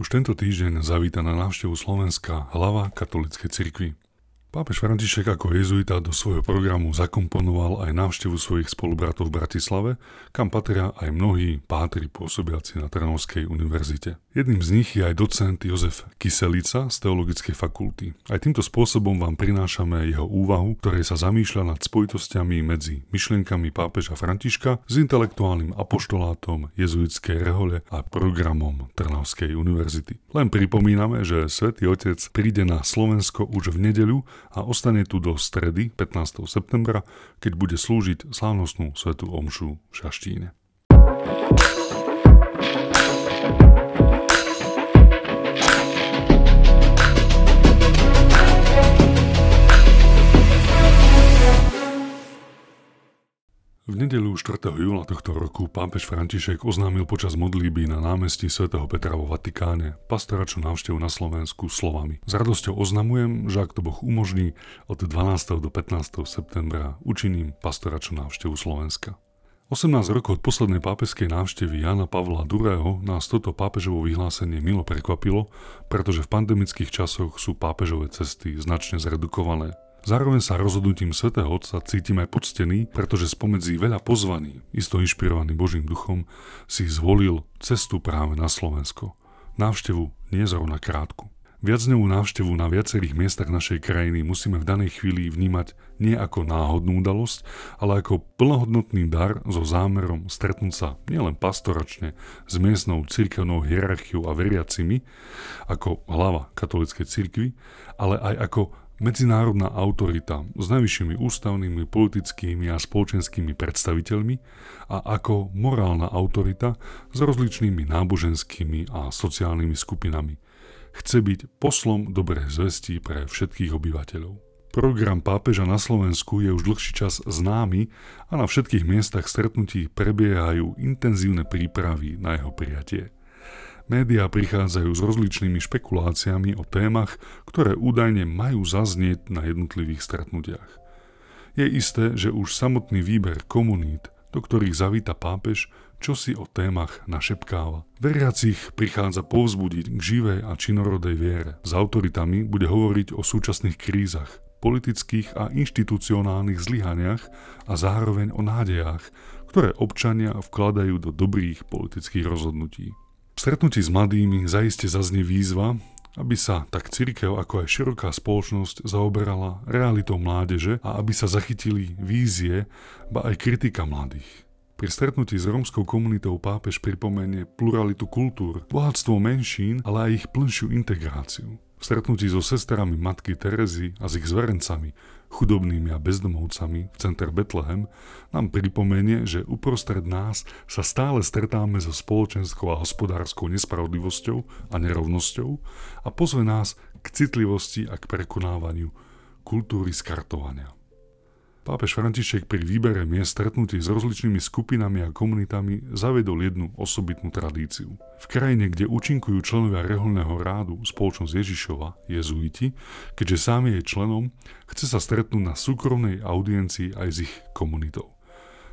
Už tento týždeň zavíta na návštevu Slovenska hlava katolíckej cirkvi. Pápež František ako jezuita do svojho programu zakomponoval aj návštevu svojich spolubratov v Bratislave, kam patria aj mnohí pátri pôsobiaci na Trnovskej univerzite. Jedným z nich je aj docent Jozef Kyselica z Teologickej fakulty. Aj týmto spôsobom vám prinášame jeho úvahu, ktoré sa zamýšľa nad spojitosťami medzi myšlienkami pápeža Františka s intelektuálnym apoštolátom jezuitskej rehole a programom Trnavskej univerzity. Len pripomíname, že svätý Otec príde na Slovensko už v nedeľu a ostane tu do stredy 15. septembra, keď bude slúžiť slávnostnú svetú omšu v Šaštíne. V nedelu 4. júla tohto roku pápež František oznámil počas modlíby na námestí svätého Petra vo Vatikáne pastoračnú návštevu na Slovensku slovami. S radosťou oznamujem, že ak to Boh umožní, od 12. do 15. septembra učiním pastoračnú návštevu Slovenska. 18 rokov od poslednej pápežskej návštevy Jana Pavla II. nás toto pápežovo vyhlásenie milo prekvapilo, pretože v pandemických časoch sú pápežové cesty značne zredukované. Zároveň sa rozhodnutím svätého Otca cítim aj poctený, pretože spomedzi veľa pozvaní, isto inšpirovaný Božím duchom, si zvolil cestu práve na Slovensko. Návštevu nie zrovna krátku. Viacdňovú návštevu na viacerých miestach našej krajiny musíme v danej chvíli vnímať nie ako náhodnú udalosť, ale ako plnohodnotný dar so zámerom stretnúť sa nielen pastoračne s miestnou cirkevnou hierarchiou a veriacimi, ako hlava katolíckej cirkvi, ale aj ako medzinárodná autorita s najvyššími ústavnými, politickými a spoločenskými predstaviteľmi a ako morálna autorita s rozličnými náboženskými a sociálnymi skupinami. Chce byť poslom dobrej zvesti pre všetkých obyvateľov. Program pápeža na Slovensku je už dlhší čas známy a na všetkých miestach stretnutí prebiehajú intenzívne prípravy na jeho prijatie. Média prichádzajú s rozličnými špekuláciami o témach, ktoré údajne majú zaznieť na jednotlivých stretnutiach. Je isté, že už samotný výber komunít, do ktorých zavíta pápež, čo si o témach našepkáva. Veriacich prichádza povzbudiť k živej a činorodej viere. S autoritami bude hovoriť o súčasných krízach, politických a inštitucionálnych zlyhaniach a zároveň o nádejach, ktoré občania vkladajú do dobrých politických rozhodnutí. Stretnutí s mladými zaiste zaznie výzva, aby sa tak církev ako aj široká spoločnosť zaoberala realitou mládeže a aby sa zachytili vízie, ba aj kritika mladých. Pri stretnutí s rómskou komunitou pápež pripomenie pluralitu kultúr, bohatstvo menšín, ale aj ich plnšiu integráciu. V stretnutí so sestrami matky Terezy a s ich zverencami, chudobnými a bezdomovcami v center Betlehem, nám pripomenie, že uprostred nás sa stále stretáme so spoločenskou a hospodárskou nespravodlivosťou a nerovnosťou a pozve nás k citlivosti a k prekonávaniu kultúry skartovania. Pápež František pri výbere miest stretnutí s rozličnými skupinami a komunitami zavedol jednu osobitnú tradíciu. V krajine, kde účinkujú členovia reholného rádu spoločnosť Ježišova, jezuiti, keďže sám je členom, chce sa stretnúť na súkromnej audiencii aj s ich komunitou.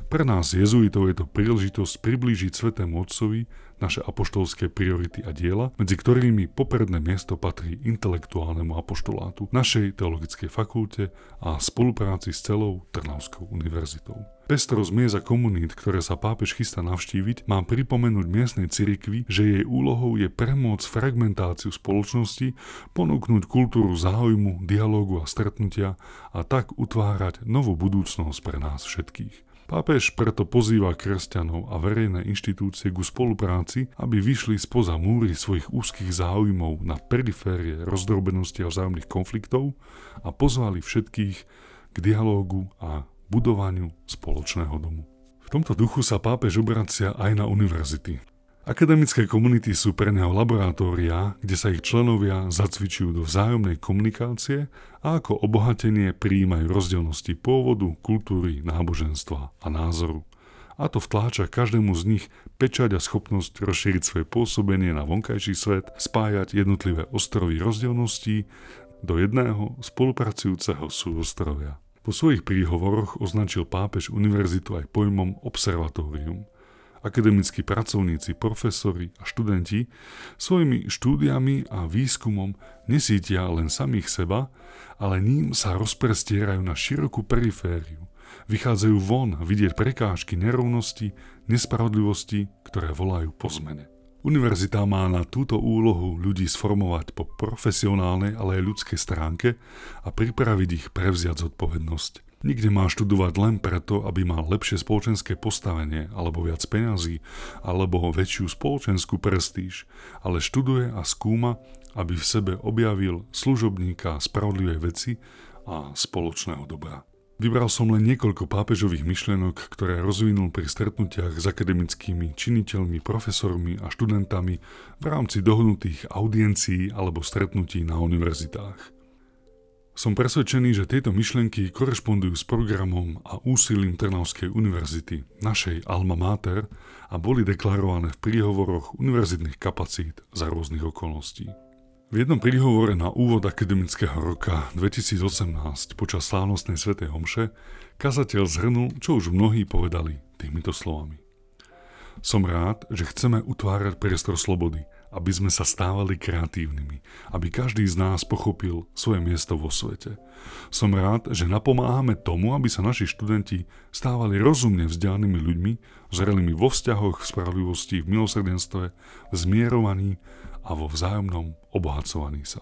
Pre nás jezuitov je to príležitosť priblížiť Svetému Otcovi naše apoštolské priority a diela, medzi ktorými popredné miesto patrí intelektuálnemu apoštolátu, našej teologickej fakulte a spolupráci s celou Trnavskou univerzitou. Pestrosť miest a komunít, ktoré sa pápež chystá navštíviť, má pripomenúť miestnej cirkvi, že jej úlohou je premôcť fragmentáciu spoločnosti, ponúknuť kultúru záujmu, dialógu a stretnutia a tak utvárať novú budúcnosť pre nás všetkých. Pápež preto pozýva kresťanov a verejné inštitúcie ku spolupráci, aby vyšli spoza múry svojich úzkých záujmov na periférie rozdrobenosti a vzájomných konfliktov a pozvali všetkých k dialógu a budovaniu spoločného domu. V tomto duchu sa pápež obracia aj na univerzity. Akademické komunity sú pre neho laboratória, kde sa ich členovia zacvičujú do vzájomnej komunikácie a ako obohatenie prijímajú rozdielnosti pôvodu, kultúry, náboženstva a názoru. A to vtláča každému z nich pečať a schopnosť rozšíriť svoje pôsobenie na vonkajší svet, spájať jednotlivé ostrovy rozdielností do jedného spolupracujúceho súostrovia. Po svojich príhovoroch označil pápež univerzitu aj pojmom observatórium – akademickí pracovníci, profesori a študenti svojimi štúdiami a výskumom nesítia len samých seba, ale ním sa rozprestierajú na širokú perifériu. Vychádzajú von vidieť prekážky, nerovnosti, nespravodlivosti, ktoré volajú po zmene. Univerzita má na túto úlohu ľudí sformovať po profesionálnej, ale aj ľudskej stránke a pripraviť ich prevziať zodpovednosť. Nikde má študovať len preto, aby mal lepšie spoločenské postavenie, alebo viac peňazí, alebo väčšiu spoločenskú prestíž, ale študuje a skúma, aby v sebe objavil služobníka spravodlivej veci a spoločného dobra. Vybral som len niekoľko pápežových myšlienok, ktoré rozvinul pri stretnutiach s akademickými činiteľmi, profesormi a študentami v rámci dohodnutých audiencií alebo stretnutí na univerzitách. Som presvedčený, že tieto myšlienky korešpondujú s programom a úsilím Trnavskej univerzity, našej Alma Mater, a boli deklarované v príhovoroch univerzitných kapacít za rôznych okolností. V jednom príhovore na úvod akademického roka 2018 počas slávnostnej svätej Homše kazateľ zhrnul, čo už mnohí povedali týmito slovami. Som rád, že chceme utvárať priestor slobody – aby sme sa stávali kreatívnymi, aby každý z nás pochopil svoje miesto vo svete. Som rád, že napomáhame tomu, aby sa naši študenti stávali rozumne vzdialenými ľuďmi, zrelými vo vzťahoch, v spravodlivosti, v milosrdenstve, v zmierovaní a vo vzájomnom obohacovaní sa.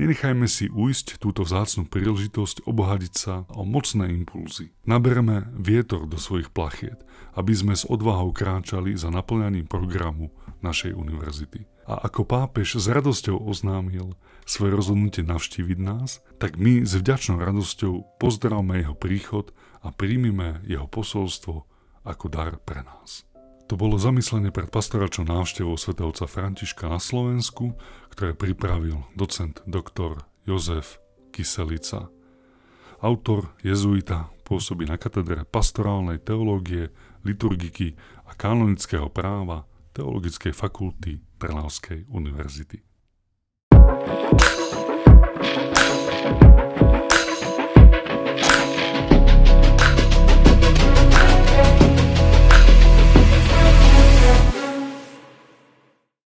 Nenechajme si ujsť túto vzácnú príležitosť obohadiť sa o mocné impulzy. Nabereme vietor do svojich plachiet, aby sme s odvahou kráčali za naplňaním programu našej univerzity. A ako pápež s radosťou oznámil svoje rozhodnutie navštíviť nás, tak my s vďačnou radosťou pozdravme jeho príchod a príjmime jeho posolstvo ako dar pre nás. To bolo zamyslenie pred pastoračnou návštevou svätého Františka na Slovensku, ktoré pripravil docent doktor Jozef Kyselica. Autor jezuita pôsobí na katedre pastorálnej teológie, liturgiky a kanonického práva Teologickej fakulty Trnavskej univerzity.